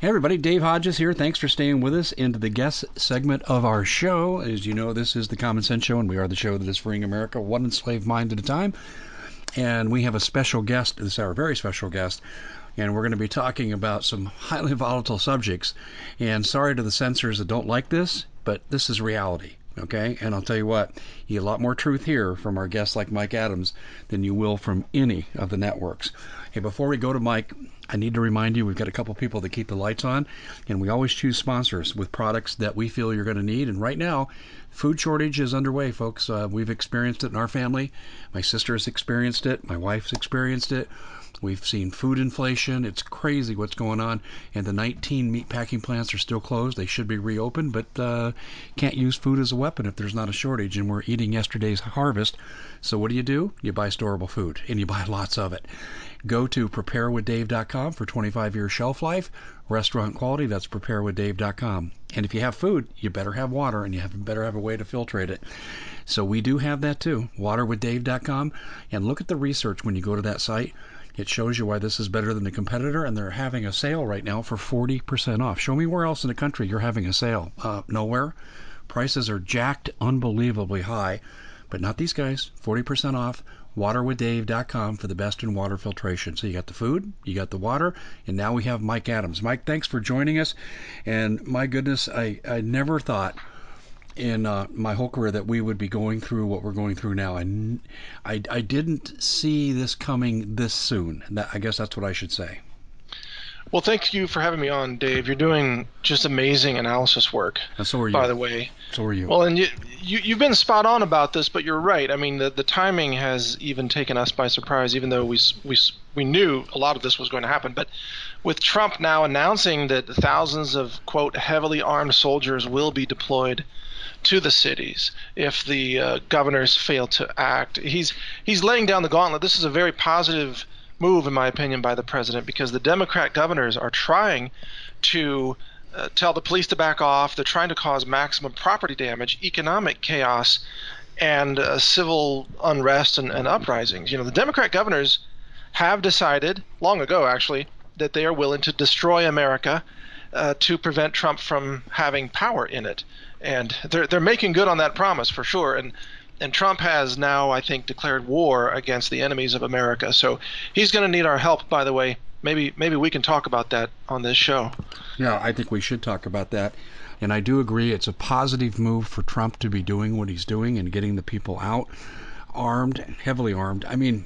Hey everybody, Dave Hodges here. Thanks for staying with us into the guest segment of our show. As you know, this is the Common Sense Show, and we are the show that is freeing America one enslaved mind at a time. And we have a special guest this hour, very special guest, and we're going to be talking about some highly volatile subjects. And sorry to the censors that don't like this, but this is reality. Okay, and I'll tell you what, you get a lot more truth here from our guests like Mike Adams than you will from any of the networks. Before we go to Mike, I need to remind you we've got a couple people that keep the lights on, and we always choose sponsors with products that we feel you're going to need. And right now, food shortage is underway, folks. Uh, we've experienced it in our family. My sister has experienced it. My wife's experienced it. We've seen food inflation. It's crazy what's going on. And the 19 meat packing plants are still closed. They should be reopened, but uh, can't use food as a weapon if there's not a shortage. And we're eating yesterday's harvest. So what do you do? You buy storable food, and you buy lots of it. Go to preparewithdave.com for 25 year shelf life, restaurant quality. That's preparewithdave.com. And if you have food, you better have water, and you have better have a way to filtrate it. So we do have that too. Waterwithdave.com. And look at the research when you go to that site. It shows you why this is better than the competitor, and they're having a sale right now for 40% off. Show me where else in the country you're having a sale. Uh, nowhere. Prices are jacked unbelievably high, but not these guys. 40% off waterwithdave.com for the best in water filtration. So you got the food, you got the water, and now we have Mike Adams. Mike, thanks for joining us. And my goodness, I, I never thought in uh, my whole career that we would be going through what we're going through now. And I, I didn't see this coming this soon. I guess that's what I should say. Well, thank you for having me on, Dave. You're doing just amazing analysis work. And so are you. By the way. So are you. Well, and you, you you've been spot on about this, but you're right. I mean, the the timing has even taken us by surprise, even though we we we knew a lot of this was going to happen. But with Trump now announcing that thousands of quote heavily armed soldiers will be deployed to the cities if the uh, governors fail to act, he's he's laying down the gauntlet. This is a very positive move, in my opinion, by the president because the Democrat governors are trying to uh, tell the police to back off. They're trying to cause maximum property damage, economic chaos, and uh, civil unrest and, and uprisings. You know, the Democrat governors have decided long ago, actually, that they are willing to destroy America uh, to prevent Trump from having power in it, and they're they're making good on that promise for sure. And and Trump has now, I think, declared war against the enemies of America. So he's going to need our help. By the way, maybe maybe we can talk about that on this show. Yeah, I think we should talk about that. And I do agree it's a positive move for Trump to be doing what he's doing and getting the people out armed, heavily armed. I mean,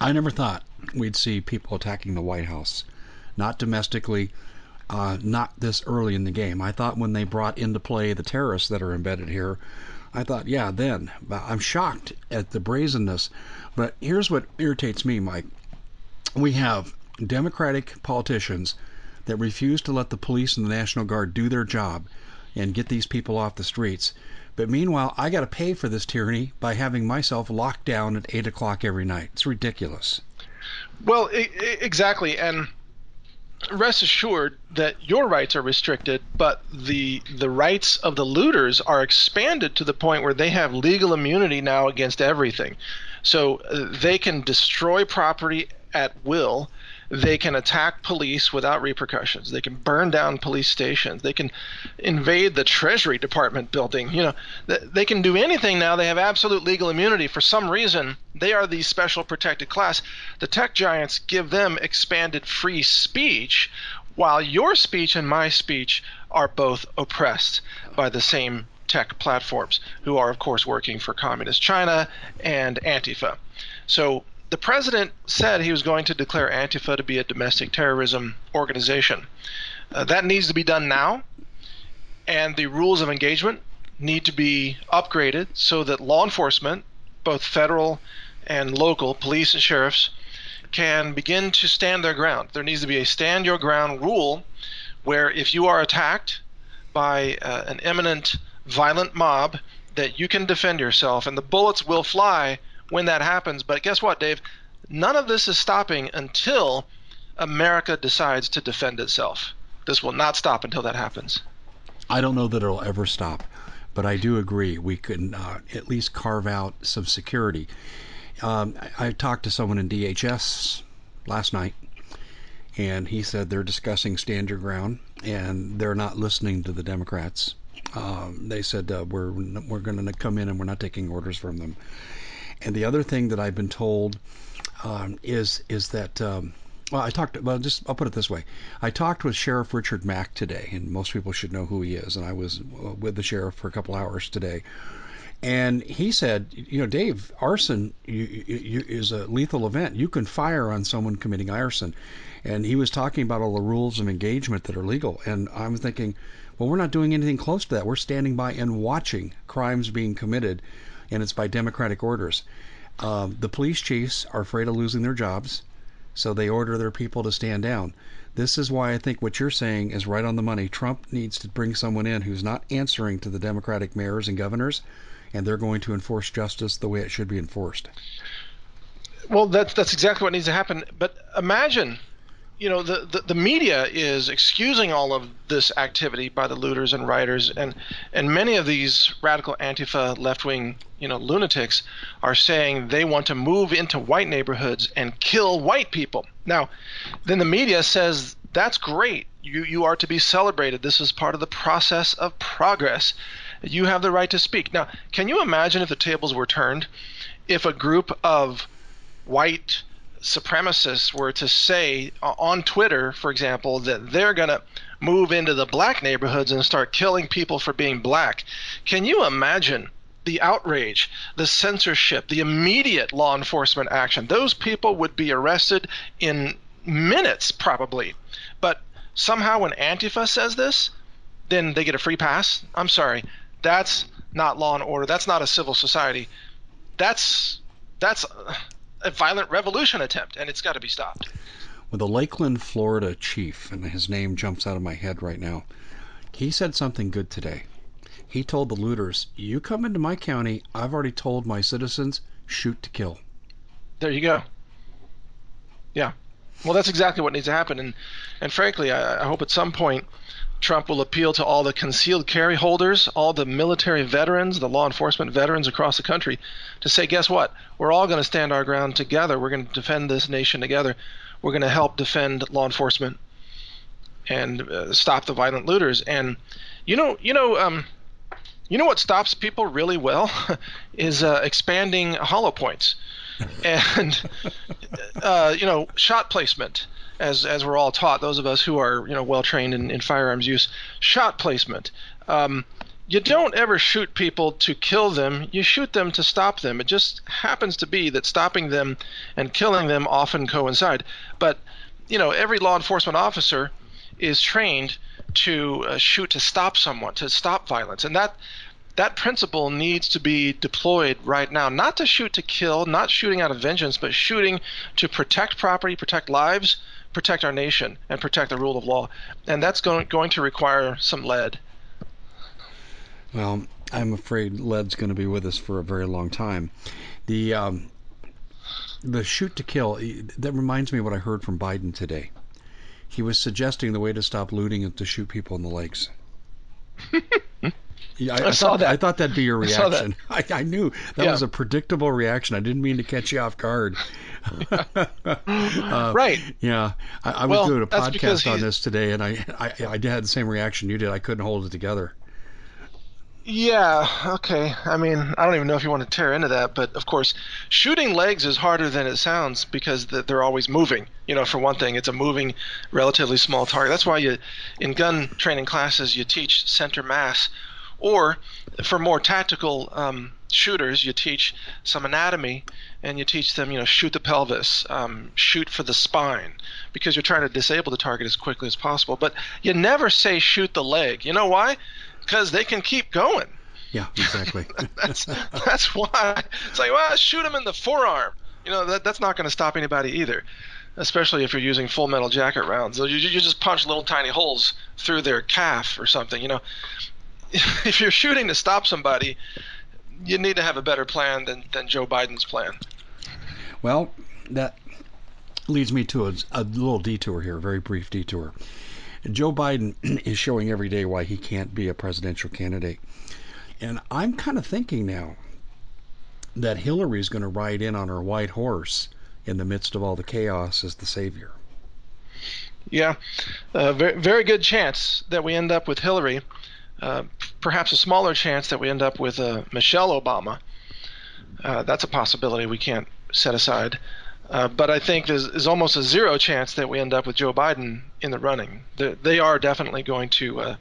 I never thought we'd see people attacking the White House, not domestically, uh, not this early in the game. I thought when they brought into play the terrorists that are embedded here, I thought, yeah, then. I'm shocked at the brazenness. But here's what irritates me, Mike. We have Democratic politicians that refuse to let the police and the National Guard do their job and get these people off the streets. But meanwhile, I got to pay for this tyranny by having myself locked down at 8 o'clock every night. It's ridiculous. Well, exactly. And rest assured that your rights are restricted, but the the rights of the looters are expanded to the point where they have legal immunity now against everything. So uh, they can destroy property at will. They can attack police without repercussions. They can burn down police stations. They can invade the Treasury Department building. You know, they can do anything now. They have absolute legal immunity. For some reason, they are the special protected class. The tech giants give them expanded free speech, while your speech and my speech are both oppressed by the same tech platforms, who are, of course, working for Communist China and Antifa. So the president said he was going to declare Antifa to be a domestic terrorism organization. Uh, that needs to be done now, and the rules of engagement need to be upgraded so that law enforcement, both federal and local, police and sheriffs, can begin to stand their ground. There needs to be a stand your ground rule where if you are attacked by uh, an imminent violent mob, that you can defend yourself and the bullets will fly when that happens. But guess what, Dave? None of this is stopping until America decides to defend itself. This will not stop until that happens. I don't know that it'll ever stop, but I do agree we can uh, at least carve out some security. Um, I, I talked to someone in DHS last night, and he said they're discussing stand your ground, and they're not listening to the Democrats. Um, they said uh, we're we're going to come in and we're not taking orders from them. And the other thing that I've been told um, is is that um, well, I talked. Well, just I'll put it this way: I talked with Sheriff Richard Mack today, and most people should know who he is. And I was uh, with the sheriff for a couple hours today, and he said, you know, Dave, arson you, you, is a lethal event. You can fire on someone committing arson. And he was talking about all the rules of engagement that are legal. And I'm thinking, well, we're not doing anything close to that. We're standing by and watching crimes being committed, and it's by democratic orders. Um, the police chiefs are afraid of losing their jobs, so they order their people to stand down. This is why I think what you're saying is right on the money. Trump needs to bring someone in who's not answering to the Democratic mayors and governors and they're going to enforce justice the way it should be enforced. Well, that's that's exactly what needs to happen. But imagine, you know, the, the, the media is excusing all of this activity by the looters and rioters, and and many of these radical Antifa left wing, you know, lunatics are saying they want to move into white neighborhoods and kill white people. Now, then the media says that's great. You you are to be celebrated. This is part of the process of progress you have the right to speak. Now, can you imagine if the tables were turned? If a group of white supremacists were to say uh, on Twitter, for example, that they're going to move into the black neighborhoods and start killing people for being black, can you imagine? the outrage, the censorship, the immediate law enforcement action. Those people would be arrested in minutes, probably. But somehow, when Antifa says this, then they get a free pass. I'm sorry. That's not law and order. That's not a civil society. That's that's a violent revolution attempt, and it's got to be stopped. Well, the Lakeland, Florida chief, and his name jumps out of my head right now. He said something good today. He told the looters, "You come into my county. I've already told my citizens, shoot to kill." There you go. Yeah. Well, that's exactly what needs to happen, and and frankly, I, I hope at some point Trump will appeal to all the concealed carry holders, all the military veterans, the law enforcement veterans across the country to say, guess what? We're all going to stand our ground together. We're going to defend this nation together. We're going to help defend law enforcement and uh, stop the violent looters. And you know, you know, um, you know what stops people really well is uh, expanding hollow points and uh, you know shot placement as as we're all taught, those of us who are you know well trained in, in firearms use, shot placement. Um, you don't ever shoot people to kill them. You shoot them to stop them. It just happens to be that stopping them and killing them often coincide. But you know, every law enforcement officer is trained to uh, shoot to stop someone, to stop violence, and that that principle needs to be deployed right now. Not to shoot to kill, not shooting out of vengeance, but shooting to protect property, protect lives, protect our nation and protect the rule of law, and that's going going to require some lead. Well, I'm afraid lead's going to be with us for a very long time. The um, the shoot to kill that reminds me of what I heard from Biden today. He was suggesting the way to stop looting is to shoot people in the legs. Yeah, I, I, I, saw thought, that. I thought that'd be your reaction. I, I, knew that yeah. was a predictable reaction. I didn't mean to catch you off guard. uh, right. Yeah. I, was well, doing a podcast on this today, and I, I I had the same reaction you did. I couldn't hold it together. Yeah, okay. I mean, I don't even know if you want to tear into that, but of course, shooting legs is harder than it sounds because they're always moving. You know, for one thing, it's a moving, relatively small target. That's why you, in gun training classes, you teach center mass or for more tactical um, shooters, you teach some anatomy and you teach them, you know, shoot the pelvis, um, shoot for the spine, because you're trying to disable the target as quickly as possible. But you never say shoot the leg. You know why? Because they can keep going. Yeah, exactly. that's that's why it's like, well, shoot them in the forearm. You know, that that's not going to stop anybody either especially if you're using full metal jacket rounds. You, you just punch little tiny holes through their calf or something. You know, if you're shooting to stop somebody, you need to have a better plan than, than Joe Biden's plan. Well, that leads me to a, a little detour here, a very brief detour. Joe Biden is showing every day why he can't be a presidential candidate. And I'm kind of thinking now that Hillary is going to ride in on her white horse in the midst of all the chaos as the savior. Yeah, uh, very, very good chance that we end up with Hillary. Uh, perhaps a smaller chance that we end up with uh, Michelle Obama. Uh, that's a possibility we can't set aside. Uh, but I think there's, there's, almost a zero chance that we end up with Joe Biden in the running. They're, they are definitely going to. Uh,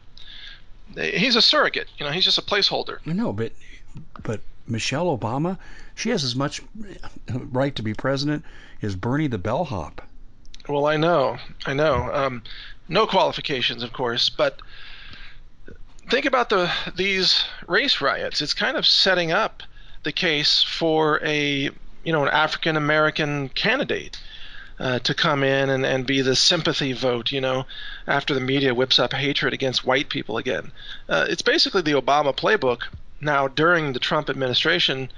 he's a surrogate, you know. He's just a placeholder. No, but but Michelle Obama, she has as much right to be president as Bernie the bellhop. Well, I know, I know. Um, no qualifications, of course, but think about the these race riots. It's kind of setting up the case for a you know an African American candidate uh, to come in and, and be the sympathy vote. You know, after the media whips up hatred against white people again. Uh, it's basically the Obama playbook now during the Trump administration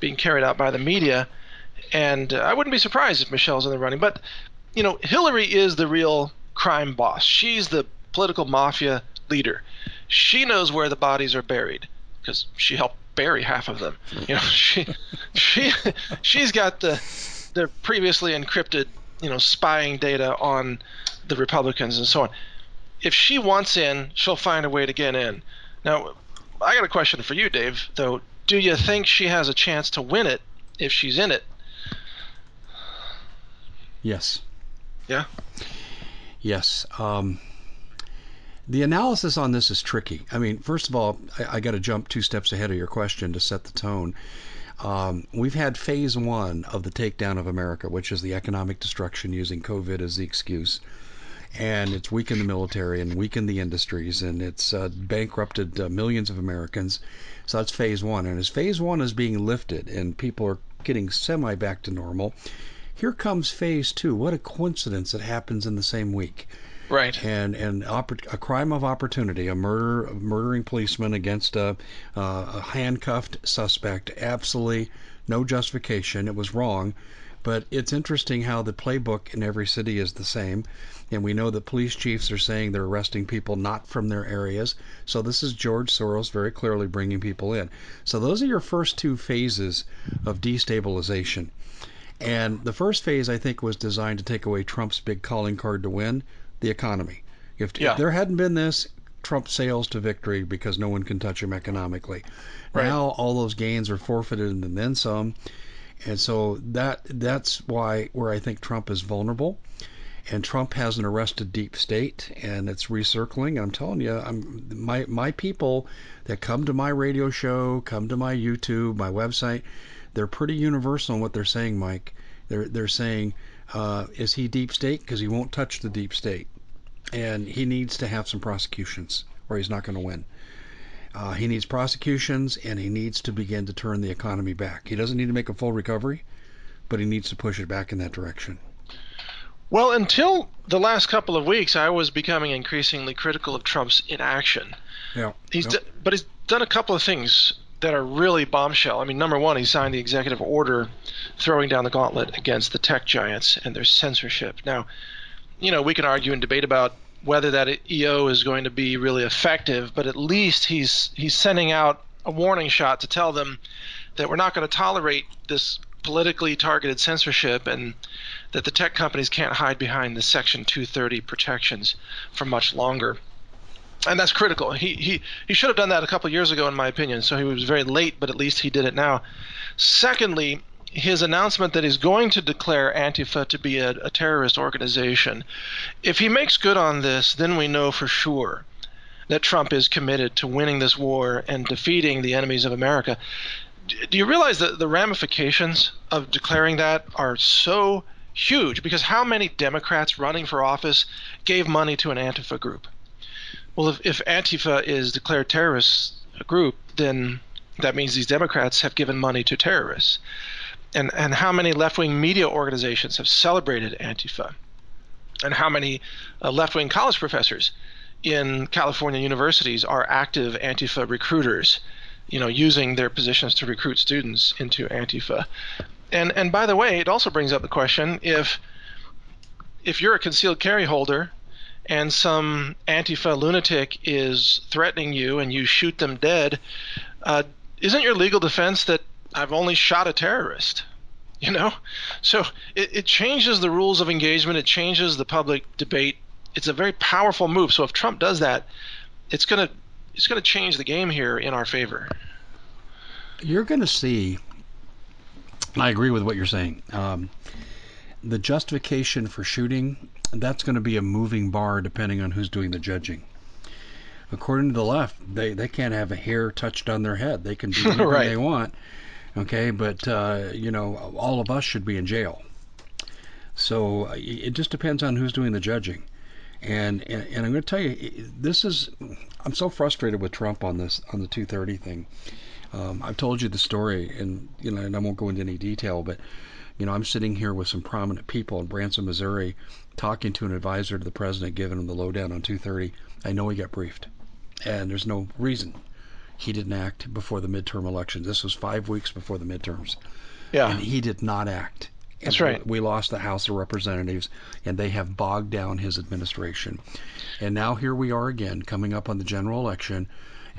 being carried out by the media. And uh, I wouldn't be surprised if Michelle's in the running. But you know, Hillary is the real crime boss. She's the political mafia leader. She knows where the bodies are buried because she helped bury half of them. You know, she she she's got the the previously encrypted you know spying data on the Republicans and so on. If she wants in, she'll find a way to get in. Now, I got a question for you, Dave. Though, do you think she has a chance to win it if she's in it? Yes. Yeah. Yes. Um, the analysis on this is tricky. I mean, first of all, I, I got to jump two steps ahead of your question to set the tone. Um, we've had phase one of the takedown of America, which is the economic destruction using COVID as the excuse. And it's weakened the military and weakened the industries, and it's uh, bankrupted uh, millions of Americans. So that's phase one. And as phase one is being lifted and people are getting semi back to normal, here comes phase two. What a coincidence it happens in the same week. Right. And and oppor- a crime of opportunity, a murder, murdering policeman against a, uh, a handcuffed suspect. Absolutely no justification. It was wrong. But it's interesting how the playbook in every city is the same. And we know that police chiefs are saying they're arresting people not from their areas. So this is George Soros very clearly bringing people in. So those are your first two phases of destabilization. And the first phase, I think, was designed to take away Trump's big calling card to win the economy. If, yeah. if there hadn't been this, Trump sails to victory because no one can touch him economically. Right. Now all those gains are forfeited and then some. And so that that's why where I think Trump is vulnerable. And Trump has an arrested deep state and it's recircling. I'm telling you, I'm my my people that come to my radio show, come to my YouTube, my website, they're pretty universal in what they're saying, Mike. They're they're saying, uh, is he deep state? Because he won't touch the deep state, and he needs to have some prosecutions, or he's not going to win. Uh, he needs prosecutions, and he needs to begin to turn the economy back. He doesn't need to make a full recovery, but he needs to push it back in that direction. Well, until the last couple of weeks, I was becoming increasingly critical of Trump's inaction. Yeah. He's d- but he's done a couple of things that are really bombshell. I mean, number one, he signed the executive order throwing down the gauntlet against the tech giants and their censorship. Now, you know, we can argue and debate about whether that EO is going to be really effective, but at least he's he's sending out a warning shot to tell them that we're not going to tolerate this politically targeted censorship and that the tech companies can't hide behind the Section 230 protections for much longer and that's critical. He he he should have done that a couple years ago, in my opinion. So he was very late, but at least he did it now. Secondly, his announcement that he's going to declare Antifa to be a, a terrorist organization. If he makes good on this, then we know for sure that Trump is committed to winning this war and defeating the enemies of America. Do you realize that the ramifications of declaring that are so huge? Because how many Democrats running for office gave money to an Antifa group? Well, if, if Antifa is declared terrorist group, then that means these Democrats have given money to terrorists. And and how many left-wing media organizations have celebrated Antifa? And how many uh, left-wing college professors in California universities are active Antifa recruiters, you know, using their positions to recruit students into Antifa? And and by the way, it also brings up the question if if you're a concealed carry holder and some Antifa lunatic is threatening you and you shoot them dead, uh, isn't your legal defense that I've only shot a terrorist? You know? So it, it changes the rules of engagement, it changes the public debate it's a very powerful move. So if Trump does that, it's gonna it's gonna change the game here in our favor. You're going to see. I agree with what you're saying. Um, the justification for shooting that's going to be a moving bar depending on who's doing the judging. According to the left, they, they can't have a hair touched on their head. They can do whatever Right. they want. Okay, but uh, you know, all of us should be in jail. So it just depends on who's doing the judging. And, and and I'm going to tell you, this is I'm so frustrated with Trump on this on the 230 thing. Um, I've told you the story, and you know, and I won't go into any detail, but you know, I'm sitting here with some prominent people in Branson, Missouri, talking to an advisor to the president, giving him the lowdown on 230. I know he got briefed, and there's no reason he didn't act before the midterm elections. This was five weeks before the midterms, Yeah. and he did not act. That's And right. We lost the House of Representatives, and they have bogged down his administration. And now here we are again, coming up on the general election,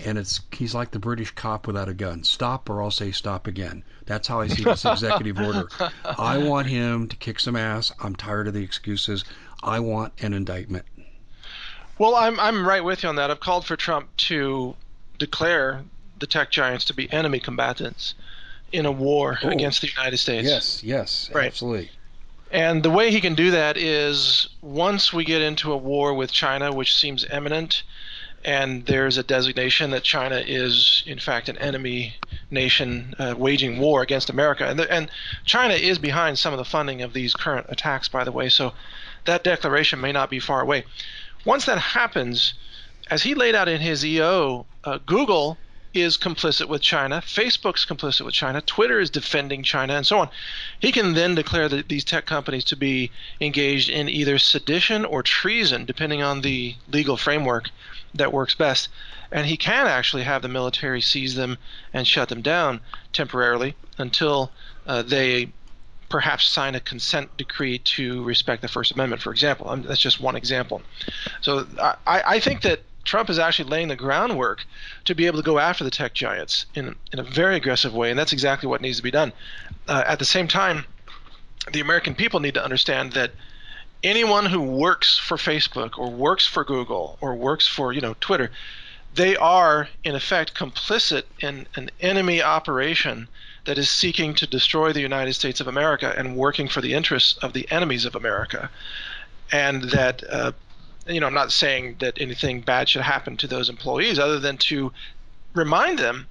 and it's he's like the British cop without a gun. Stop, or I'll say stop again. That's how I see this executive order. I want him to kick some ass. I'm tired of the excuses. I want an indictment. Well, I'm I'm right with you on that. I've called for Trump to declare the tech giants to be enemy combatants in a war Oh. against the United States. Yes, yes, Right. absolutely. And the way he can do that is once we get into a war with China, which seems imminent, and there's a designation that China is, in fact, an enemy nation uh, waging war against America. And, the, and China is behind some of the funding of these current attacks, by the way, so that declaration may not be far away. Once that happens, as he laid out in his EO, uh, Google is complicit with China, Facebook's complicit with China, Twitter is defending China, and so on. He can then declare that these tech companies to be engaged in either sedition or treason, depending on the legal framework that works best. And he can actually have the military seize them and shut them down temporarily until uh, they perhaps sign a consent decree to respect the First Amendment, for example. Um, that's just one example. So I, I think that Trump is actually laying the groundwork to be able to go after the tech giants in, in a very aggressive way, and that's exactly what needs to be done. Uh, at the same time, the American people need to understand that anyone who works for Facebook or works for Google or works for you know Twitter, they are in effect complicit in an enemy operation that is seeking to destroy the United States of America and working for the interests of the enemies of America, and that. Uh, you know, I'm not saying that anything bad should happen to those employees, other than to remind them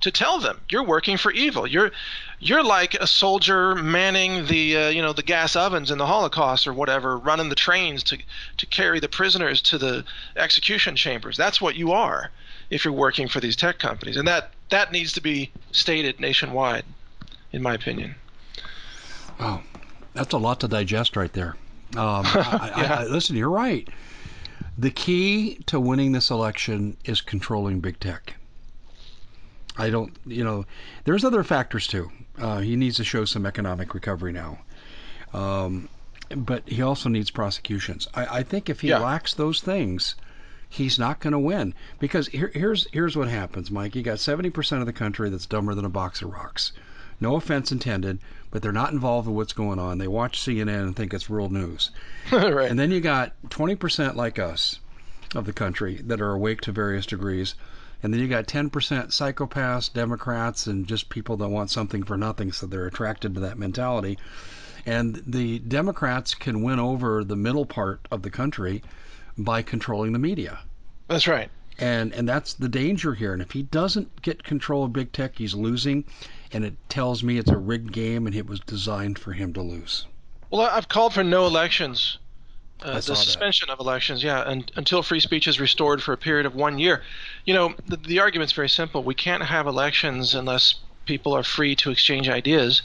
to tell them you're working for evil. You're you're like a soldier manning the uh, you know the gas ovens in the Holocaust or whatever, running the trains to to carry the prisoners to the execution chambers. That's what you are if you're working for these tech companies, and that that needs to be stated nationwide, in my opinion. Wow, that's a lot to digest right there. Um, I, I, I, listen, you're right. The key to winning this election is controlling big tech. I don't, you know, there's other factors too. Uh, he needs to show some economic recovery now. Um, but he also needs prosecutions. I, I think if he Yeah. lacks those things, he's not going to win. Because here, here's here's what happens, Mike. You got 70% of the country that's dumber than a box of rocks. No offense intended, but they're not involved in what's going on. They watch CNN and think it's real news. right. And then you got 20% like us of the country that are awake to various degrees. And then you got 10% psychopaths, Democrats, and just people that want something for nothing, so they're attracted to that mentality. And the Democrats can win over the middle part of the country by controlling the media. That's right. And and that's the danger here. And if he doesn't get control of big tech, he's losing. And it tells me it's a rigged game, and it was designed for him to lose. Well, I've called for no elections, uh, the that. suspension of elections, yeah, and, until free speech is restored for a period of one year. You know, the, the argument's very simple. We can't have elections unless people are free to exchange ideas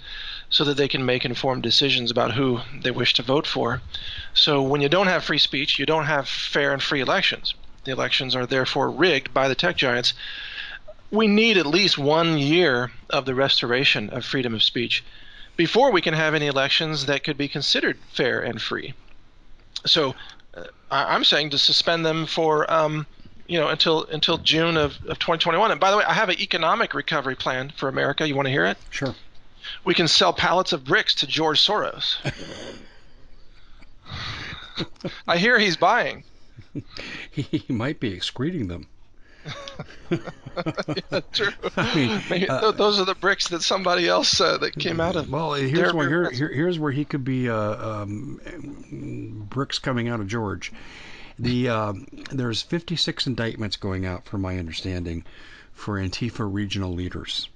so that they can make informed decisions about who they wish to vote for. So when you don't have free speech, you don't have fair and free elections. The elections are therefore rigged by the tech giants. We need at least one year of the restoration of freedom of speech before we can have any elections that could be considered fair and free. So uh, I- I'm saying to suspend them for um, you know until until June of, of 2021. And by the way, I have an economic recovery plan for America. You want to hear it? Sure. We can sell pallets of bricks to George Soros. I hear he's buying. he might be excreting them. Yeah, true. I mean, Maybe uh, those are the bricks that somebody else uh, that came out of. Well, here's where here, here, here's where he could be uh, um, bricks coming out of George. The uh, there's 56 indictments going out, from my understanding, for Antifa regional leaders.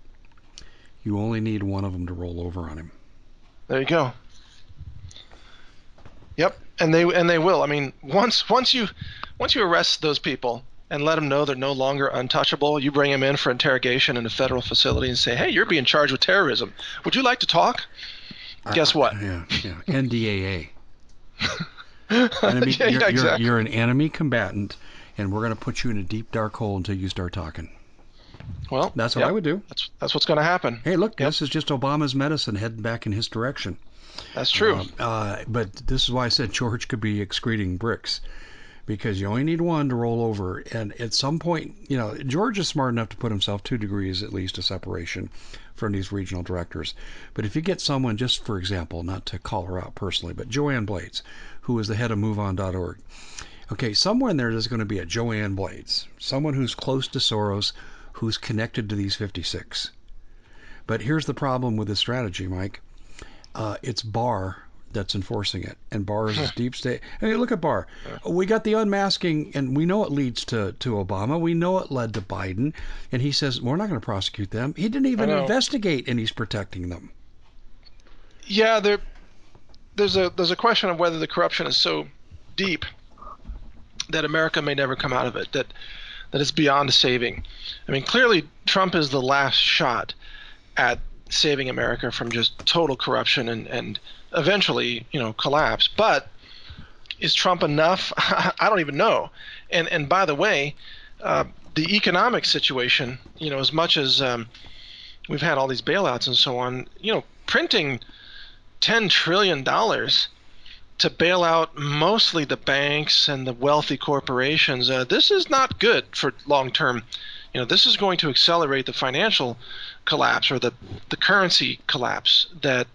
You only need one of them to roll over on him. There you go. Yep, and they and they will. I mean, once once you once you arrest those people and let them know they're no longer untouchable, you bring them in for interrogation in a federal facility and say, "Hey, you're being charged with terrorism. Would you like to talk?" Uh, Guess what? Yeah, yeah. NDAA. enemy, yeah, you're, exactly. you're, you're an enemy combatant, and we're going to put you in a deep dark hole until you start talking. Well, that's what yep. I would do. That's that's what's going to happen. Hey, look, yep. this is just Obama's medicine heading back in his direction. That's true. Uh, uh, but this is why I said George could be excreting bricks because you only need one to roll over. And at some point, you know, George is smart enough to put himself two degrees at least of separation from these regional directors. But if you get someone, just for example, not to call her out personally, but Joanne Blades, who is the head of MoveOn.org. Okay, somewhere in there there's going to be a Joanne Blades, someone who's close to Soros, who's connected to these 56. But here's the problem with this strategy, Mike. Uh, it's Barr that's enforcing it, and Barr is deep state. I mean, look at Barr. We got the unmasking, and we know it leads to to Obama. We know it led to Biden, and he says we're not going to prosecute them. He didn't even investigate, and he's protecting them. Yeah, there, there's a there's a question of whether the corruption is so deep that America may never come out of it. That that it's beyond saving. I mean, clearly Trump is the last shot at saving America from just total corruption and, and eventually, you know, collapse. But is Trump enough? I don't even know. And and by the way, uh, the economic situation, you know, as much as um, we've had all these bailouts and so on, you know, printing ten trillion dollars to bail out mostly the banks and the wealthy corporations. Uh, this is not good for long term. You know, this is going to accelerate the financial collapse or the, the currency collapse that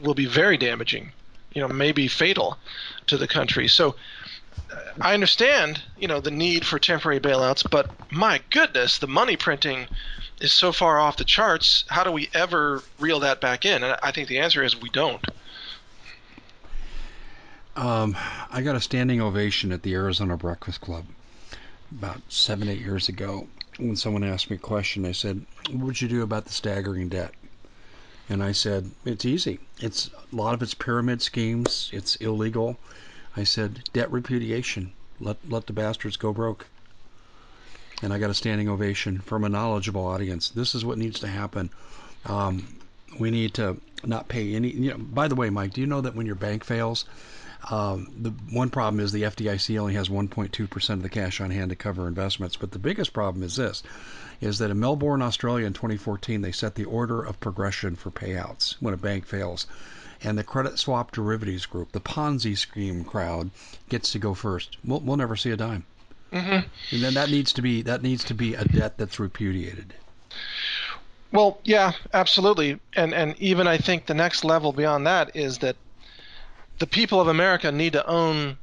will be very damaging, you know, maybe fatal to the country. So I understand, you know, the need for temporary bailouts, but my goodness, the money printing is so far off the charts. How do we ever reel that back in? And I think the answer is we don't. Um, I got a standing ovation at the Arizona Breakfast Club about seven, eight years ago when someone asked me a question. I said, What would you do about the staggering debt? And I said, It's easy. It's a lot of it's pyramid schemes, it's illegal. I said, Debt repudiation. Let, let the bastards go broke. And I got a standing ovation from a knowledgeable audience. This is what needs to happen. Um, we need to not pay any. You know, by the way, Mike, do you know that when your bank fails, um, the one problem is the FDIC only has 1.2% of the cash on hand to cover investments. But the biggest problem is this: is that in Melbourne, Australia, in 2014, they set the order of progression for payouts when a bank fails. And the credit swap derivatives group, the Ponzi scheme crowd, gets to go first. We'll, we'll never see a dime. Mm-hmm. And then that needs to be that needs to be a debt that's repudiated. Well, yeah, absolutely. And and even I think the next level beyond that is that the people of America need to own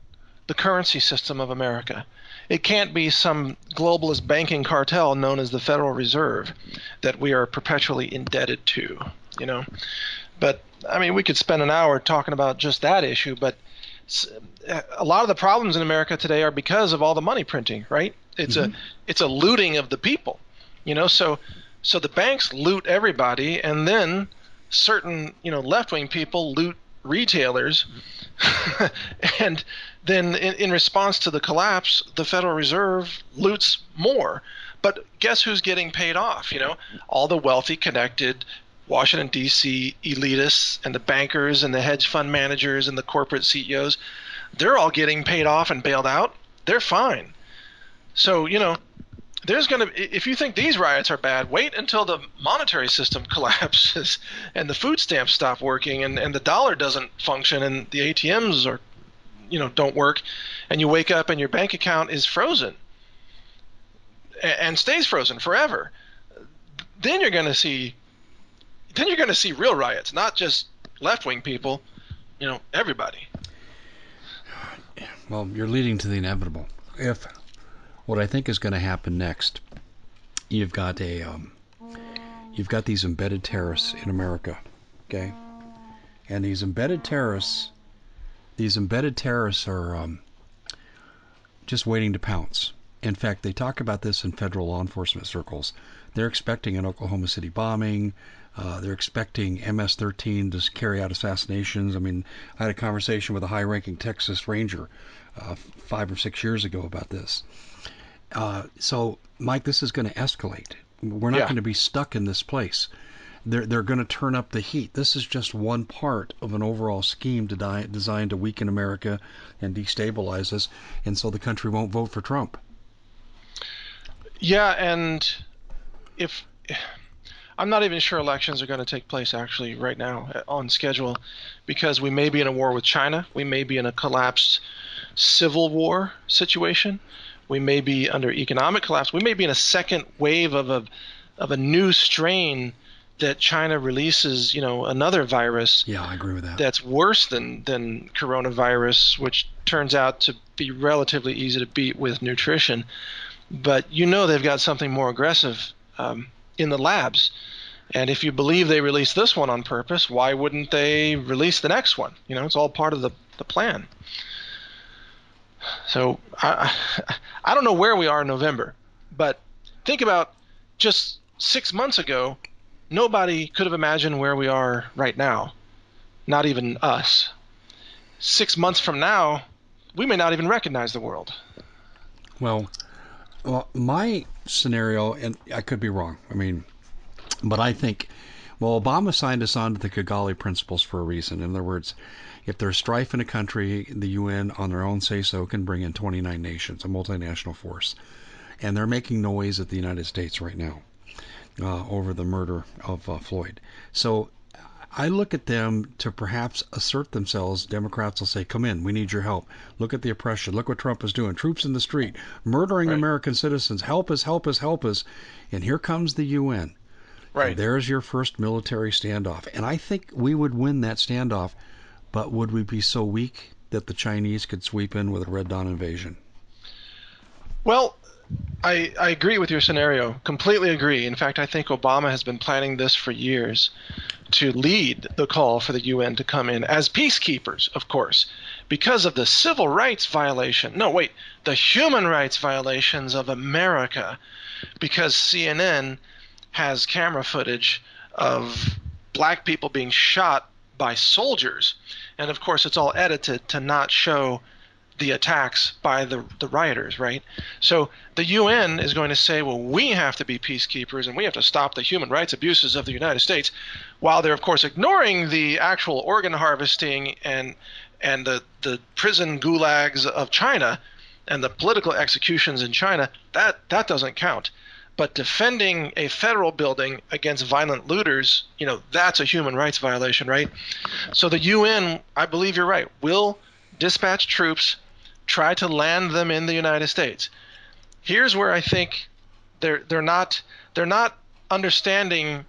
the currency system of America. It can't be some globalist banking cartel known as the Federal Reserve that we are perpetually indebted to, you know. But I mean, we could spend an hour talking about just that issue, but a lot of the problems in America today are because of all the money printing, right? It's mm-hmm. a it's a looting of the people, you know. So so the banks loot everybody, and then certain you know left wing people loot retailers. and then in, in, response to the collapse, the Federal Reserve loots more. But guess who's getting paid off? You know, all the wealthy, connected Washington D.C. elitists and the bankers and the hedge fund managers and the corporate CEOs. They're all getting paid off and bailed out. They're fine. So you know, there's going to if you think these riots are bad wait until the monetary system collapses and the food stamps stop working and, and the dollar doesn't function and the atms are you know don't work and you wake up and your bank account is frozen and stays frozen forever then you're going to see then you're going to see real riots not just left-wing people you know everybody well, you're leading to the inevitable. If what I think is going to happen next, you've got a um, you've got these embedded terrorists in America, okay, and these embedded terrorists, these embedded terrorists are um, just waiting to pounce. In fact, they talk about this in federal law enforcement circles. They're expecting an Oklahoma City bombing. Uh, they're expecting MS-13 to carry out assassinations. I mean, I had a conversation with a high-ranking Texas Ranger uh, five or six years ago about this. Uh, so, Mike, this is going to escalate. We're not Yeah. going to be stuck in this place. They're they're going to turn up the heat. This is just one part of an overall scheme to di- designed to weaken America and destabilize us, and so the country won't vote for Trump. Yeah, and if I'm not even sure elections are going to take place actually right now uh, on schedule because we may be in a war with China, we may be in a collapsed civil war situation, we may be under economic collapse, we may be in a second wave of a of a new strain that China releases, you know, another virus Yeah, I agree with that. that's worse than than coronavirus, which turns out to be relatively easy to beat with nutrition. But you know they've got something more aggressive um, in the labs, and if you believe they released this one on purpose, why wouldn't they release the next one? You know, it's all part of the the plan. So I I I don't know where we are in November, but think about just six months ago, nobody could have imagined where we are right now not even us. Six months from now, we may not even recognize the world. Well, well, my scenario, and I could be wrong. I mean, but I think, well, Obama signed us on to the Kigali Principles for a reason. In other words, if there's strife in a country, the UN, on their own say so, can bring in 29 nations, a multinational force, and they're making noise at the United States right now uh, over the murder of uh, Floyd. So. I look at them to perhaps assert themselves. Democrats will say, "Come in, we need your help. Look at the oppression. Look what Trump is doing. Troops in the street, murdering Right. American citizens. Help us, help us, help us." And here comes the UN. And there's your first military standoff. And I think we would win that standoff, but would we be so weak that the Chinese could sweep in with a Red Dawn invasion? Well, I, I agree with your scenario. Completely agree. In fact, I think Obama has been planning this for years to lead the call for the UN to come in as peacekeepers, of course, because of the civil rights violation. No, wait, the human rights violations of America, because CNN has camera footage of black people being shot by soldiers. And of course, it's all edited to not show the attacks by the, the rioters, right? So the UN is going to say, well, we have to be peacekeepers and we have to stop the human rights abuses of the United States, while they're of course ignoring the actual organ harvesting and and the, the prison gulags of China and the political executions in China. That that doesn't count. But defending a federal building against violent looters, you know, that's a human rights violation, right? So the UN, I believe you're right, will dispatch troops, try to land them in the United States. Here's where I think they're they're not they're not understanding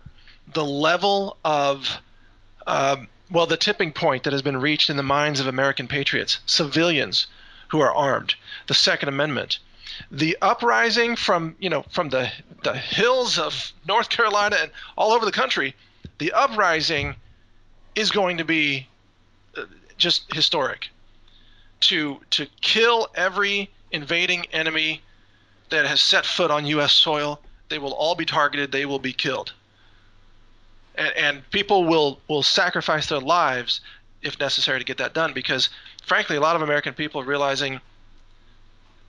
the level of um, well the tipping point that has been reached in the minds of American patriots, civilians who are armed, the Second Amendment, the uprising from you know from the the hills of North Carolina and all over the country, the uprising is going to be uh, just historic to to kill every invading enemy that has set foot on U.S. soil. They will all be targeted. They will be killed, and, and people will will sacrifice their lives if necessary to get that done. Because frankly, a lot of American people are realizing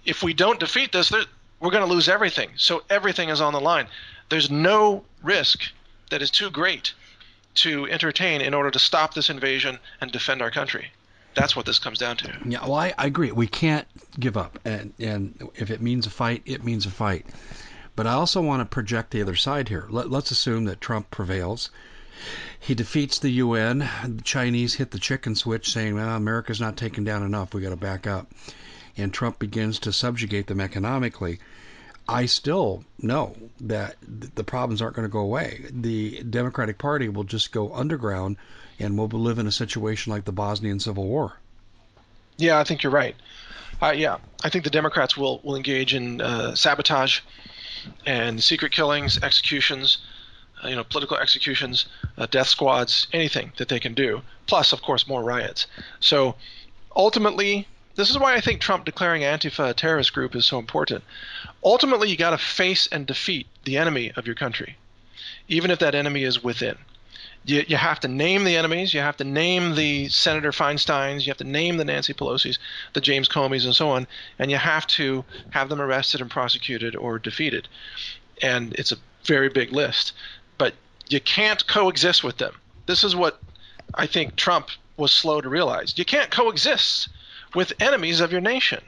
if we don't defeat this, we're going to lose everything. So everything is on the line. There's no risk that is too great to entertain in order to stop this invasion and defend our country. That's what this comes down to. Yeah, well, I, I agree. We can't give up, and and if it means a fight, it means a fight. But I also want to project the other side here. Let, let's assume that Trump prevails. He defeats the UN. The Chinese hit the chicken switch, saying, "Well, America's not taken down enough. We got to back up." And Trump begins to subjugate them economically. I still know that the problems aren't going to go away. The Democratic Party will just go underground, and we'll live in a situation like the Bosnian Civil War. Yeah, I think you're right. Uh, yeah, I think the Democrats will will engage in uh, sabotage and secret killings, executions, uh, you know, political executions, uh, death squads, anything that they can do. Plus, of course, more riots. So ultimately, this is why I think Trump declaring Antifa a terrorist group is so important. Ultimately, you got to face and defeat the enemy of your country, even if that enemy is within. You, you have to name the enemies. You have to name the Senator Feinsteins. You have to name the Nancy Pelosi's, the James Comeys, and so on. And you have to have them arrested and prosecuted or defeated. And it's a very big list. But you can't coexist with them. This is what I think Trump was slow to realize. You can't coexist with enemies of your nation.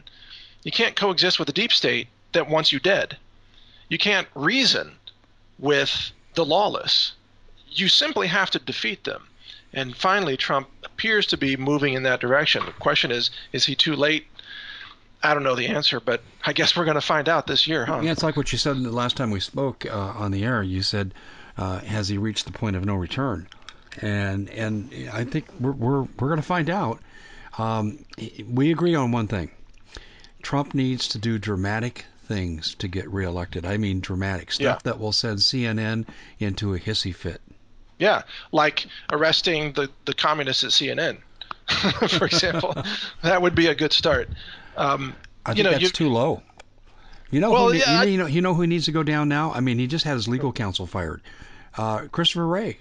You can't coexist with a deep state that wants you dead. You can't reason with the lawless. You simply have to defeat them. And finally, Trump appears to be moving in that direction. The question is is he too late? I don't know the answer, but I guess we're going to find out this year, huh? Yeah, it's like what you said the last time we spoke uh, on the air. You said, uh, "Has he reached the point of no return?" And and I think we're we're we're going to find out. Um, we agree on one thing. Trump needs to do dramatic things to get reelected. I mean, dramatic stuff Yeah. that will send CNN into a hissy fit. Yeah, like arresting the, the communists at CNN, for example. that would be a good start. Um, I think You know, that's you- too low. You know, Well, who, yeah, you, know, you know, who needs to go down now? I mean, he just had his legal counsel fired. Uh, Christopher Wray.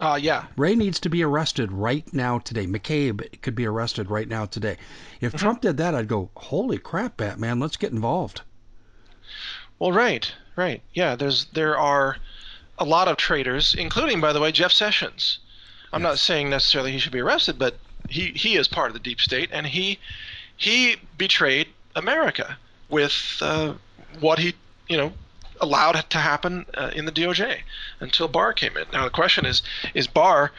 uh, yeah, Wray needs to be arrested right now today. McCabe could be arrested right now today. If Mm-hmm. Trump did that, I'd go, holy crap, Batman, let's get involved. Well, right, right. Yeah, there's there are a lot of traitors, including, by the way, Jeff Sessions. I'm not saying necessarily he should be arrested, but he he is part of the deep state, and he he betrayed America with uh, what he you know allowed to happen uh, in the DOJ until Barr came in. Now the question is, is Barr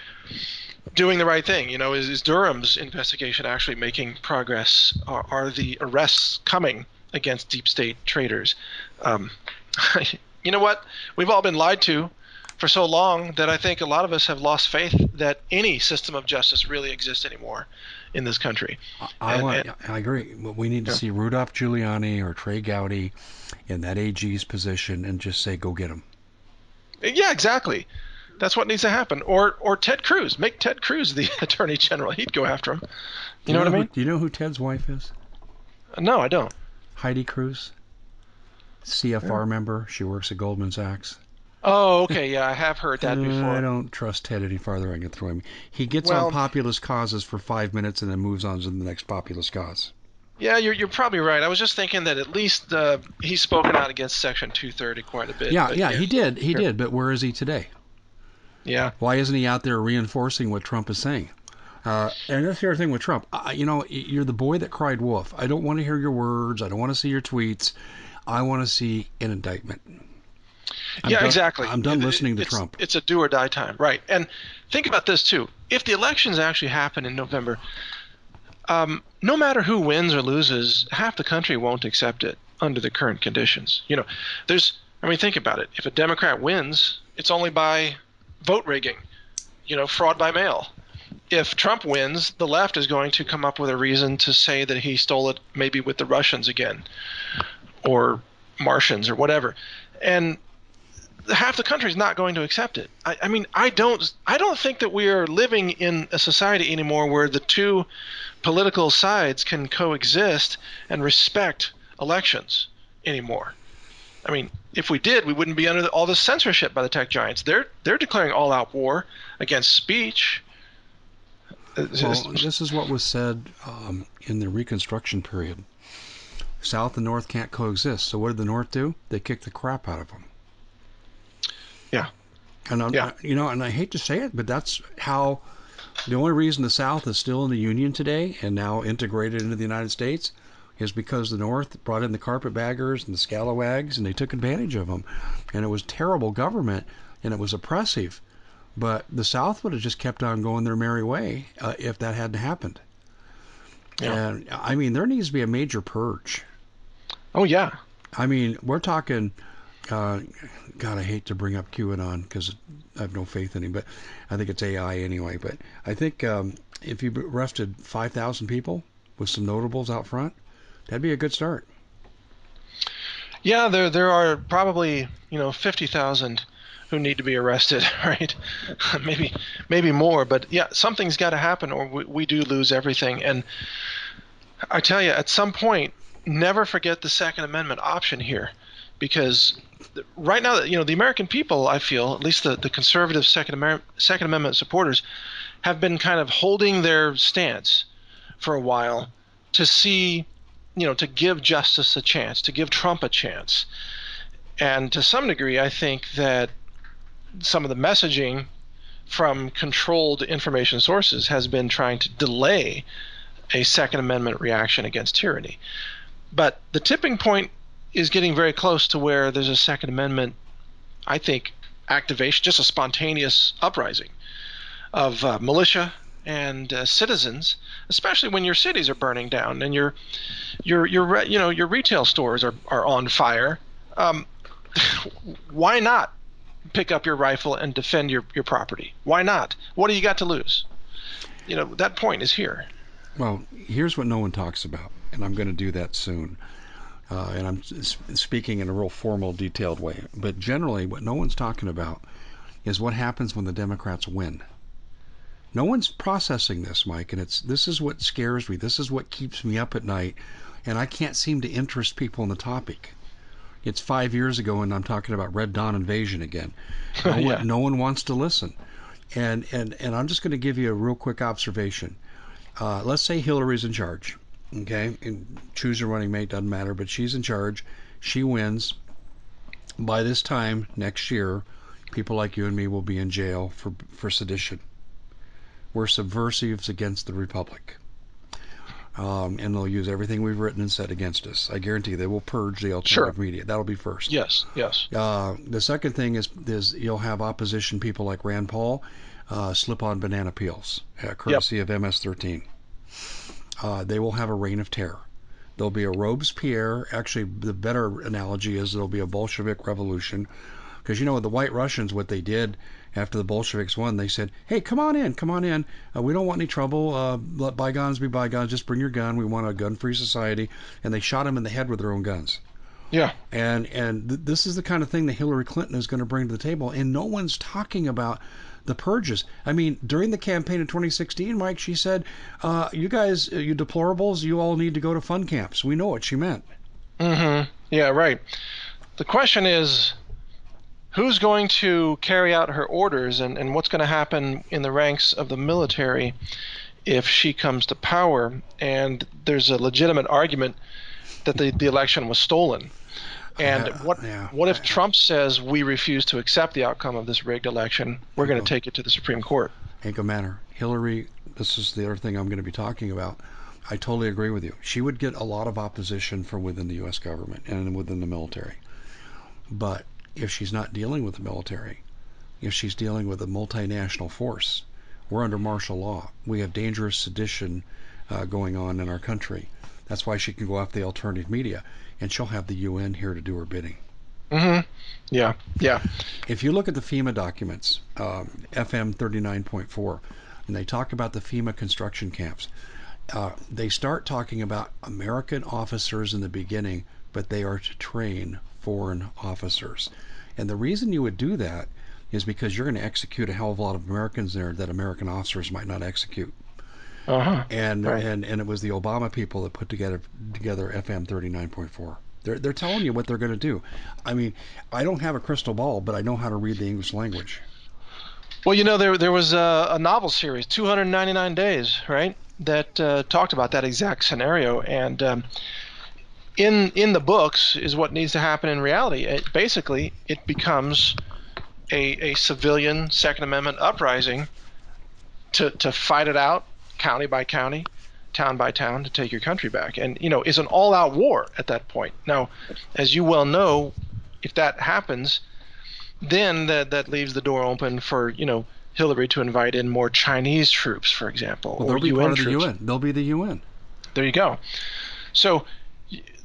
doing the right thing? You know, is, is Durham's investigation actually making progress? Are, are the arrests coming against deep state traitors? Um, you know what? We've all been lied to for so long that I think a lot of us have lost faith that any system of justice really exists anymore in this country. I And- want. and- I agree. We need to Yeah. see Rudolph Giuliani or Trey Gowdy in that AG's position and just say, go get him. Yeah, exactly. That's what needs to happen. Or or Ted Cruz. Make Ted Cruz the attorney general. He'd go after him. You know what I who- mean? do you know who Ted's wife is? No, I don't. Heidi Cruz, CFR member. She works at Goldman Sachs. Oh, okay. Yeah, I have heard that Uh, before. I don't trust Ted any farther. I can throw him. He gets Well- on populist causes for five minutes and then moves on to the next populist cause. Yeah, you're, you're probably right. I was just thinking that at least uh, he's spoken out against Section 230 quite a bit. Yeah, but yeah, he did. He Sure. did. But where is he today? Yeah, Why isn't he out there reinforcing what Trump is saying? Uh, and that's the other thing with Trump. I, you know, you're the boy that cried wolf. I don't want to hear your words. I don't want to see your tweets. I want to see an indictment. I'm yeah, done- exactly. I'm done listening to it's- Trump. It's a do or die time, right? And think about this too. If the elections actually happen in November, um, no matter who wins or loses, half the country won't accept it under the current conditions. You know, there's. I mean, think about it. If a Democrat wins, it's only by vote rigging. You know, fraud by mail. If Trump wins, the left is going to come up with a reason to say that he stole it, maybe with the Russians again, or Martians or whatever. And half the country is not going to accept it. I, I mean, I don't, I don't think that we are living in a society anymore where the two political sides can coexist and respect elections anymore. I mean, if we did, we wouldn't be under all this censorship by the tech giants. They're they're declaring all-out war against speech. Well, this is what was said um, in the Reconstruction period. South and North can't coexist. So what did the North do? They kicked the crap out of them. Yeah. And I'm, Yeah. you know, and I hate to say it, but that's how. The only reason the South is still in the Union today and now integrated into the United States is because the North brought in the carpetbaggers and the scalawags and they took advantage of them. And it was terrible government and it was oppressive. But the South would have just kept on going their merry way uh, if that hadn't happened. Yeah. And I mean, there needs to be a major purge. Oh yeah, I mean, we're talking. Uh, God, I hate to bring up QAnon because I have no faith in him, but I think it's AI anyway. But I think um, if you arrested 5,000 people with some notables out front, that'd be a good start. Yeah, there there are probably you know fifty thousand who need to be arrested, right? maybe maybe more, but yeah, something's got to happen, or we, we do lose everything. And I tell you, at some point, never forget the Second Amendment option here, because right now, you know, the American people, I feel, at least the, the conservative Second, Amer- Second Amendment supporters, have been kind of holding their stance for a while to see you know, to give justice a chance, to give Trump a chance. And to some degree, I think that some of the messaging from controlled information sources has been trying to delay a Second Amendment reaction against tyranny. But the tipping point is getting very close to where there's a Second Amendment, I think, activation, just a spontaneous uprising of uh, militia and uh, citizens, especially when your cities are burning down and your your your you know your retail stores are are on fire. Um, why not pick up your rifle and defend your your property? Why not? What do you got to lose? You know that point is here. Well, here's what no one talks about, and I'm going to do that soon. Uh, and I'm speaking in a real formal, detailed way. But generally, what no one's talking about is what happens when the Democrats win. No one's processing this, Mike, and it's this is what scares me. This is what keeps me up at night, and I can't seem to interest people in the topic. It's five years ago, and I'm talking about Red Dawn invasion again. No, yeah. one, no one wants to listen, and and and I'm just going to give you a real quick observation. Uh, let's say Hillary's in charge, okay, and choose a running mate doesn't matter, but she's in charge. She wins. By this time next year, people like you and me will be in jail for for sedition we're subversives against the republic. Um, and they'll use everything we've written and said against us. I guarantee they will purge the alternative sure. media. That'll be first. Yes, yes. Uh, the second thing is is you'll have opposition people like Rand Paul uh, slip on banana peels, uh, courtesy yep. of MS-13. Uh, they will have a reign of terror. There'll be a Robespierre. Actually, the better analogy is there'll be a Bolshevik revolution, because you know the White Russians, what they did after the Bolsheviks won, they said, "Hey, come on in, come on in. Uh, we don't want any trouble. Uh, let bygones be bygones. Just bring your gun. We want a gun-free society." And they shot him in the head with their own guns. Yeah. And and th- this is the kind of thing that Hillary Clinton is going to bring to the table, and no one's talking about the purges. I mean, during the campaign in 2016, Mike, she said, uh, "You guys, uh, you deplorables, you all need to go to fun camps." We know what she meant. Mm-hmm. Yeah. Right. The question is, who's going to carry out her orders and, and what's going to happen in the ranks of the military if she comes to power. And there's a legitimate argument that the, the election was stolen. And what yeah. what if Trump says we refuse to accept the outcome of this rigged election? We're going to take it to the Supreme Court. Ain't gonna matter. Hillary. This is the other thing I'm going to be talking about. I totally agree with you. She would get a lot of opposition from within the U.S. government and within the military. But if she's not dealing with the military, if she's dealing with a multinational force. We're under martial law. We have dangerous sedition uh, going on in our country. That's why she can go after the alternative media, and she'll have the UN here to do her bidding. Mm-hmm. Yeah. Yeah. If you look at the FEMA documents, um, FM 39.4, and they talk about the FEMA construction camps, uh, they start talking about American officers in the beginning, but they are to train foreign officers. And the reason you would do that is because you're going to execute a hell of a lot of Americans there that American officers might not execute. Uh-huh. And right. and and it was the Obama people that put together together FM 39.4. They're they're telling you what they're going to do. I mean, I don't have a crystal ball, but I know how to read the English language. Well, you know, there there was a, a novel series, 299 Days, right, that uh, talked about that exact scenario, and um, in in the books is what needs to happen in reality. It, basically, it becomes a, a civilian Second Amendment uprising to to fight it out, county by county, town by town, to take your country back. And you know, it's an all-out war at that point. Now, as you well know, if that happens, then that that leaves the door open for you know Hillary to invite in more Chinese troops, for example, well, they'll be UN part of the troops. UN. They'll be the UN. There you go. So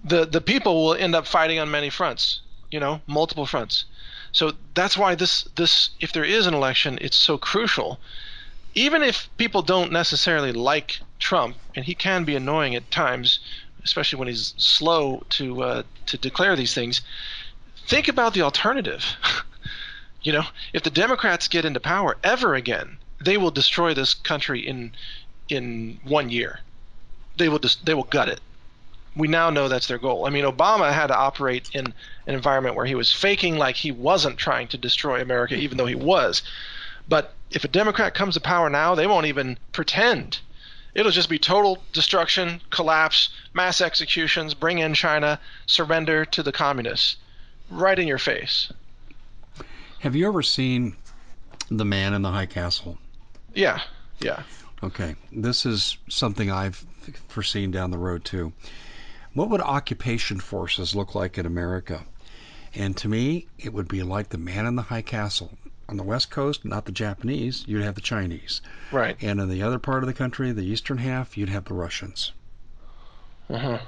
the the people will end up fighting on many fronts, you know, multiple fronts. So that's why this this if there is an election, it's so crucial even if people don't necessarily like Trump, and he can be annoying at times, especially when he's slow to uh, to declare these things, think about the alternative. you know, if the Democrats get into power ever again, they will destroy this country in in one year. They will just they will gut it. We now know that's their goal. I mean, Obama had to operate in an environment where he was faking like he wasn't trying to destroy America, even though he was. But if a Democrat comes to power now, they won't even pretend. It'll just be total destruction, collapse, mass executions, bring in China, surrender to the communists. Right in your face. Have you ever seen The Man in the High Castle? Yeah, yeah. Okay, this is something I've foreseen down the road too. What would occupation forces look like in America? And to me, it would be like the man in the high castle. On the west coast, not the Japanese, you'd have the Chinese. Right. And in the other part of the country, the eastern half, you'd have the Russians. Uh-huh.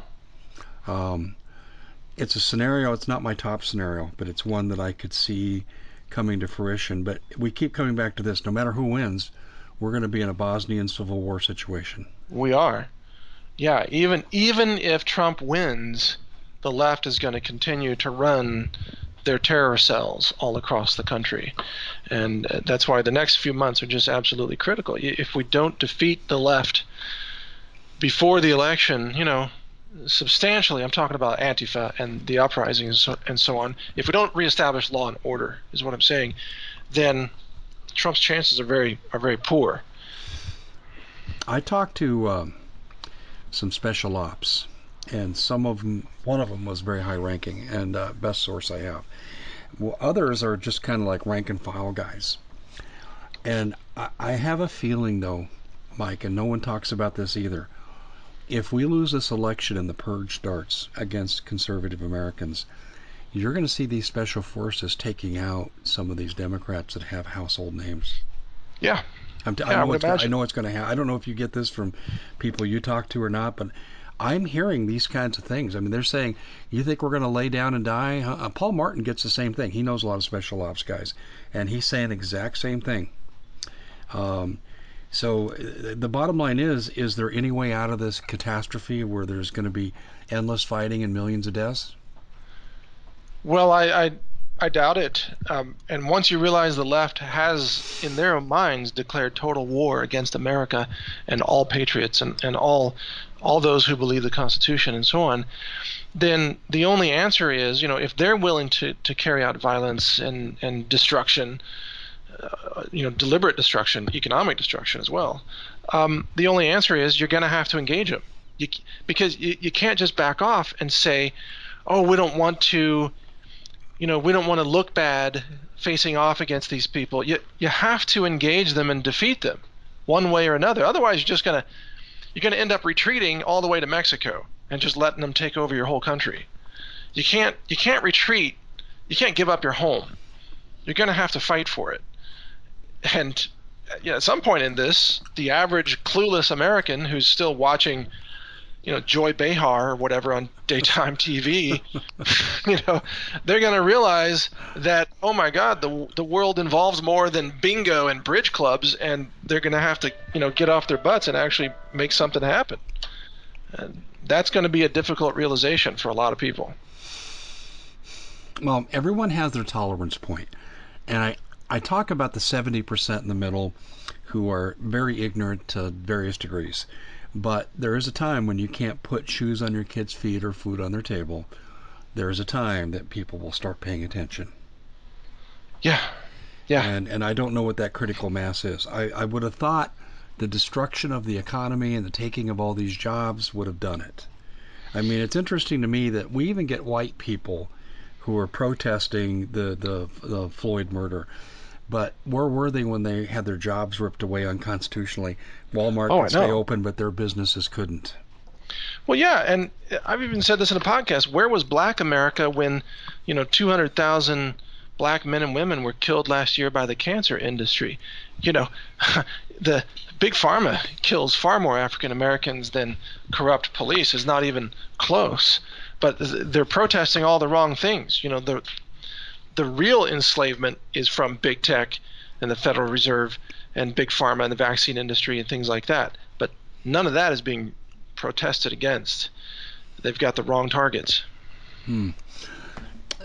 Um, it's a scenario, it's not my top scenario, but it's one that I could see coming to fruition. But we keep coming back to this no matter who wins, we're going to be in a Bosnian civil war situation. We are. Yeah, even even if Trump wins, the left is going to continue to run their terror cells all across the country. And uh, that's why the next few months are just absolutely critical. If we don't defeat the left before the election, you know, substantially, I'm talking about Antifa and the uprising and so, and so on. If we don't reestablish law and order, is what I'm saying, then Trump's chances are very are very poor. I talked to um, some special ops, and some of them, one of them was very high ranking and uh, best source I have. Well, others are just kind of like rank and file guys. And I, I have a feeling, though, Mike, and no one talks about this either. If we lose this election and the purge starts against conservative Americans, you're going to see these special forces taking out some of these Democrats that have household names. Yeah. I'm t- yeah, I, know gonna, I know it's going to happen. I don't know if you get this from people you talk to or not, but I'm hearing these kinds of things. I mean, they're saying, "You think we're going to lay down and die?" Uh, Paul Martin gets the same thing. He knows a lot of special ops guys, and he's saying the exact same thing. Um, so uh, the bottom line is: is there any way out of this catastrophe where there's going to be endless fighting and millions of deaths? Well, I, I I doubt it. Um, and once you realize the left has, in their minds, declared total war against America and all patriots and, and all all those who believe the Constitution and so on, then the only answer is, you know, if they're willing to, to carry out violence and, and destruction, uh, you know, deliberate destruction, economic destruction as well, um, the only answer is you're going to have to engage them. You, because you, you can't just back off and say, oh, we don't want to you know, we don't want to look bad facing off against these people. You you have to engage them and defeat them one way or another. Otherwise, you're just gonna you're gonna end up retreating all the way to Mexico and just letting them take over your whole country. You can't you can't retreat. You can't give up your home. You're gonna have to fight for it. And you know, at some point in this, the average clueless American who's still watching you know Joy Behar or whatever on daytime TV, you know, they're going to realize that oh my God, the the world involves more than bingo and bridge clubs, and they're going to have to you know get off their butts and actually make something happen. And that's going to be a difficult realization for a lot of people. Well, everyone has their tolerance point, and I I talk about the seventy percent in the middle who are very ignorant to various degrees but there is a time when you can't put shoes on your kids' feet or food on their table. There is a time that people will start paying attention. Yeah. Yeah. And and I don't know what that critical mass is. I, I would have thought the destruction of the economy and the taking of all these jobs would have done it. I mean, it's interesting to me that we even get white people who are protesting the, the, the Floyd murder. But where were they when they had their jobs ripped away unconstitutionally? Walmart oh, could stay open, but their businesses couldn't. Well, yeah, and I've even said this in a podcast. Where was Black America when, you know, 200,000 black men and women were killed last year by the cancer industry? You know, the big pharma kills far more African Americans than corrupt police. Is not even close. But they're protesting all the wrong things. You know, the the real enslavement is from big tech and the Federal Reserve and big pharma and the vaccine industry and things like that. But none of that is being protested against. They've got the wrong targets. Hmm.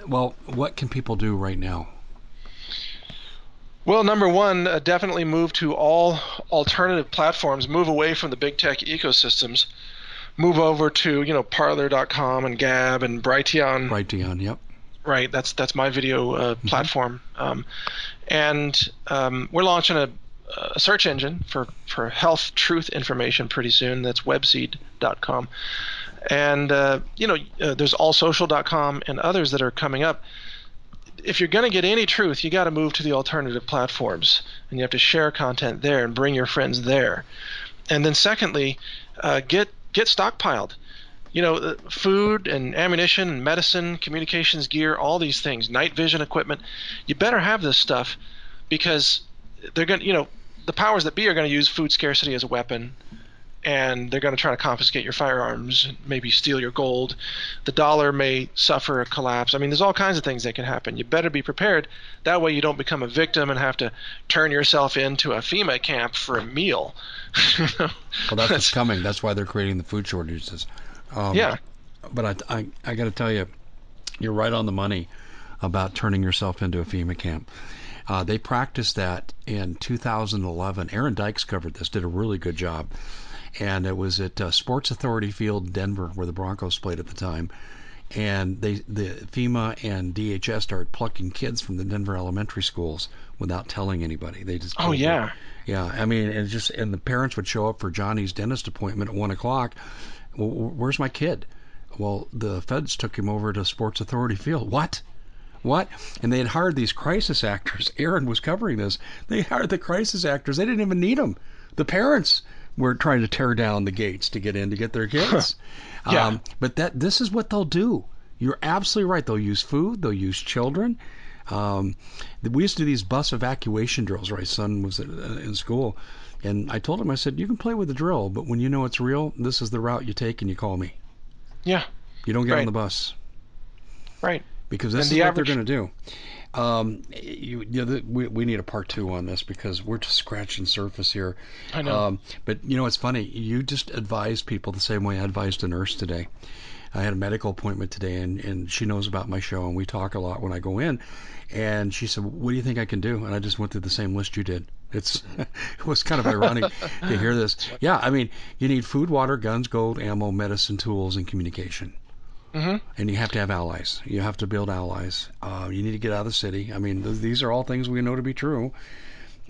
Well, what can people do right now? Well, number one, uh, definitely move to all alternative platforms. Move away from the big tech ecosystems. Move over to you know Parler.com and Gab and Brighteon. Brighteon, yep. Right, that's that's my video uh, mm-hmm. platform, um, and um, we're launching a, a, search engine for for health truth information pretty soon. That's webseed.com, and uh, you know uh, there's allsocial.com and others that are coming up if you're going to get any truth, you got to move to the alternative platforms, and you have to share content there and bring your friends there. And then secondly, uh, get get stockpiled. You know, food and ammunition and medicine, communications gear, all these things, night vision equipment. You better have this stuff because they're going to, you know, the powers that be are going to use food scarcity as a weapon and they're going to try to confiscate your firearms, maybe steal your gold. The dollar may suffer a collapse. I mean, there's all kinds of things that can happen. You better be prepared. That way, you don't become a victim and have to turn yourself into a FEMA camp for a meal. well, that's what's coming. That's why they're creating the food shortages. Um, yeah. But I, I, I got to tell you, you're right on the money about turning yourself into a FEMA camp. Uh, they practiced that in 2011. Aaron Dykes covered this, did a really good job and it was at uh, Sports Authority Field, Denver, where the Broncos played at the time. And they, the FEMA and DHS started plucking kids from the Denver elementary schools without telling anybody. They just oh yeah, them. yeah. I mean, and just and the parents would show up for Johnny's dentist appointment at one o'clock. Well, where's my kid? Well, the feds took him over to Sports Authority Field. What? What? And they had hired these crisis actors. Aaron was covering this. They hired the crisis actors. They didn't even need them. The parents were trying to tear down the gates to get in to get their kids. yeah. Um, but that this is what they'll do. You're absolutely right. They'll use food. They'll use children. Um, we used to do these bus evacuation drills. Right, My son was in school, and I told him, I said, you can play with the drill, but when you know it's real, this is the route you take, and you call me. Yeah. You don't get right. on the bus. Right. Because this and is the what average... they're going to do. Um, you, you know, we, we need a part two on this because we're just scratching surface here. I know. Um, but you know, it's funny. You just advised people the same way I advised a nurse today. I had a medical appointment today, and, and she knows about my show, and we talk a lot when I go in. And she said, "What do you think I can do?" And I just went through the same list you did. It's it was kind of ironic to hear this. Yeah, I mean, you need food, water, guns, gold, ammo, medicine, tools, and communication. Mm-hmm. And you have to have allies. You have to build allies. Uh, you need to get out of the city. I mean, th- these are all things we know to be true.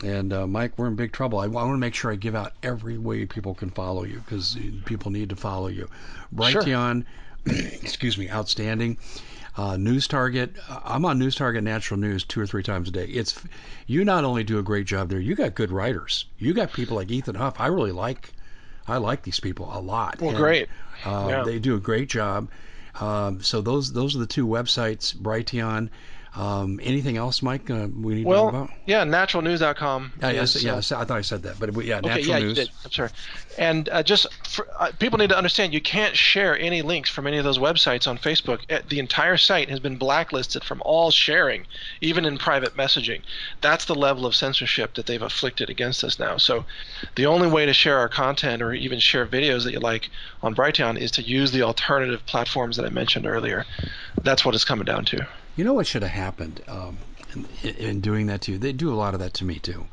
And uh, Mike, we're in big trouble. I, I want to make sure I give out every way people can follow you because people need to follow you. Brighteon, sure. excuse me, outstanding. Uh, News Target. I'm on News Target Natural News two or three times a day. It's you not only do a great job there, you got good writers. You got people like Ethan Huff. I really like. I like these people a lot. Well, and, great. Uh, yeah. They do a great job. Um, so those those are the two websites, Brighteon. Um, anything else, Mike? Uh, we need well, to know about? Yeah, naturalnews.com. Yeah, is, yeah, uh, I thought I said that, but yeah, okay, natural yeah, news. Did. I'm sorry. And uh, just for, uh, people need to understand, you can't share any links from any of those websites on Facebook. Uh, the entire site has been blacklisted from all sharing, even in private messaging. That's the level of censorship that they've afflicted against us now. So, the only way to share our content or even share videos that you like on Brighteon is to use the alternative platforms that I mentioned earlier. That's what it's coming down to. You know what should have happened um, in, in, doing that to you? They do a lot of that to me too.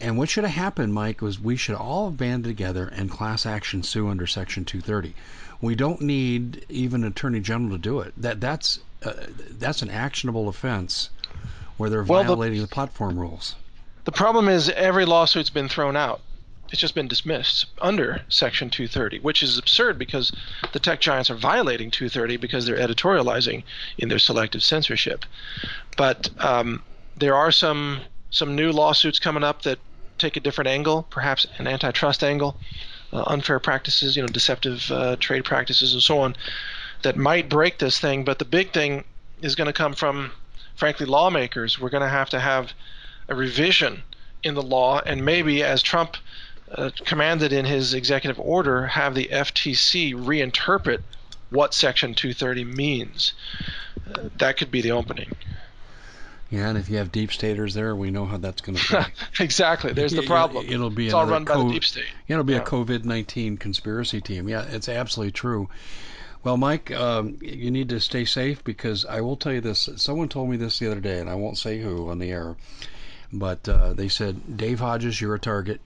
And what should have happened, Mike, was we should all have banded together and class action sue under Section 230. We don't need even an attorney general to do it. That that's uh, that's an actionable offense where they're well, violating the, the platform rules. The problem is every lawsuit's been thrown out it's just been dismissed under Section 230, which is absurd because the tech giants are violating 230 because they're editorializing in their selective censorship. But um, there are some some new lawsuits coming up that take a different angle, perhaps an antitrust angle, uh, unfair practices, you know, deceptive uh, trade practices, and so on, that might break this thing. But the big thing is going to come from, frankly, lawmakers. We're going to have to have a revision in the law, and maybe as Trump uh, commanded in his executive order have the FTC reinterpret what Section 230 means. Uh, that could be the opening. Yeah, and if you have deep staters there, we know how that's going to play. exactly. There's the problem. It, will be it's all run by deep state. It'll be Yeah. a COVID nineteen conspiracy team. Yeah, it's absolutely true. Well, Mike, um, you need to stay safe because I will tell you this. Someone told me this the other day, and I won't say who on the air, but uh, they said, Dave Hodges, you're a target.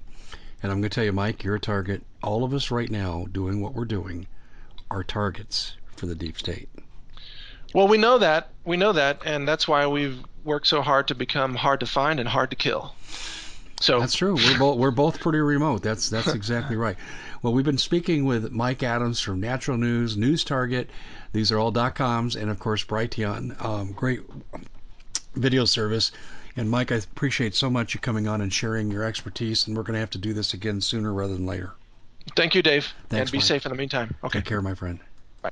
And I'm going to tell you, Mike, you're a target. All of us right now doing what we're doing are targets for the deep state. Well, we know that. We know that, and that's why we've worked so hard to become hard to find and hard to kill. So That's true. We're both we're both pretty remote. That's that's exactly right. Well, we've been speaking with Mike Adams from Natural News, News Target. These are all dot coms, and of course Brighteon, um, great video service. And Mike, I appreciate so much you coming on and sharing your expertise. And we're going to have to do this again sooner rather than later. Thank you, Dave. Thanks, and be Mike. safe in the meantime. Okay. Take care, my friend. Bye.